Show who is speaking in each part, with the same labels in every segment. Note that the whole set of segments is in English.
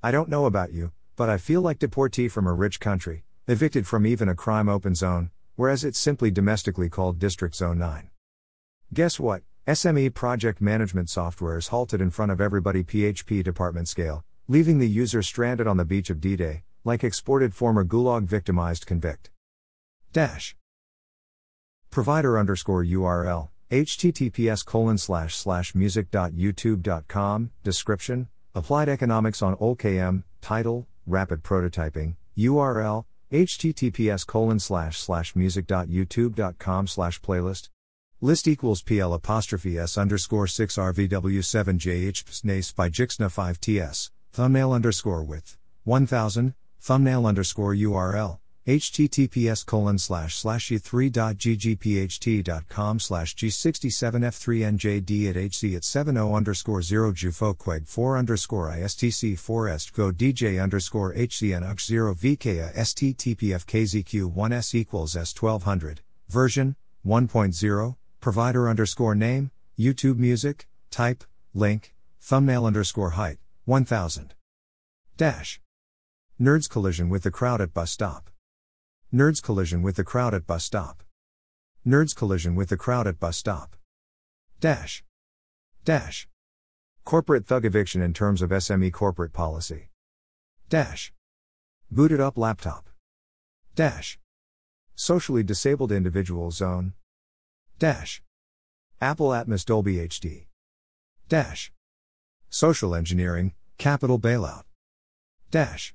Speaker 1: I don't know about you, but I feel like deportee from a rich country, evicted from even a crime open zone, whereas it's simply domestically called District Zone 9. Guess what? SME project management software is halted in front of everybody PHP department scale, leaving the user stranded on the beach of D Day, like exported former Gulag victimized convict. Dash. Provider underscore URL, https colon slash slash music.youtube.com, description, applied economics on OLKM, title, rapid prototyping, URL, https colon slash slash music.youtube.com slash playlist, List equals PL apostrophe S underscore 6 RVW7 JH NACE by Jixna 5 TS, thumbnail underscore width, 1000, thumbnail underscore URL, https colon slash slash e3.ggpht.com slash g67f3njd at hc at 70 underscore 0 jufoqueg 4 underscore istc 4 est go dj underscore hcn ux 0 vk sttpfkzq 1s equals s1200, version, 1.0, provider underscore name, YouTube music, type, link, thumbnail underscore height, 1000. Dash. Nerds collision with the crowd at bus stop. Nerds collision with the crowd at bus stop. Nerds collision with the crowd at bus stop. Dash. Dash. Corporate thug eviction in terms of SME corporate policy. Dash. Booted up laptop. Dash. Socially disabled individual zone. Dash. Apple Atmos Dolby HD. Dash. Social engineering, capital bailout. Dash.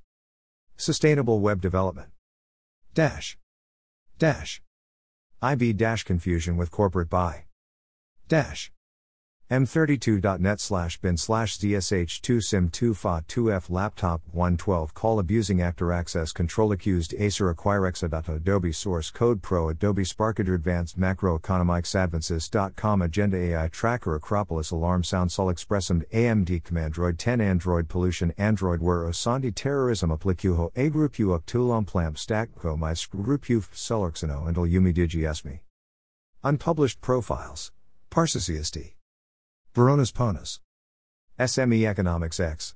Speaker 1: Sustainable web development. Dash. Dash. IB dash confusion with corporate buy. Dash. M32.net slash bin slash ZSH2 SIM 2 FA 2F laptop 112 call abusing actor access control accused Acer acquirexa. Adobe source code pro Adobe Sparkader advanced macroeconomics advances.com agenda AI tracker Acropolis alarm sound sol expressum AMD commandroid 10 Android pollution Android where osandi terrorism applicuho a grupu actulam plamp stackco my grupu selurxino and yumi digi Unpublished profiles. Parsicisti. Baronas Ponas. SME Economics X.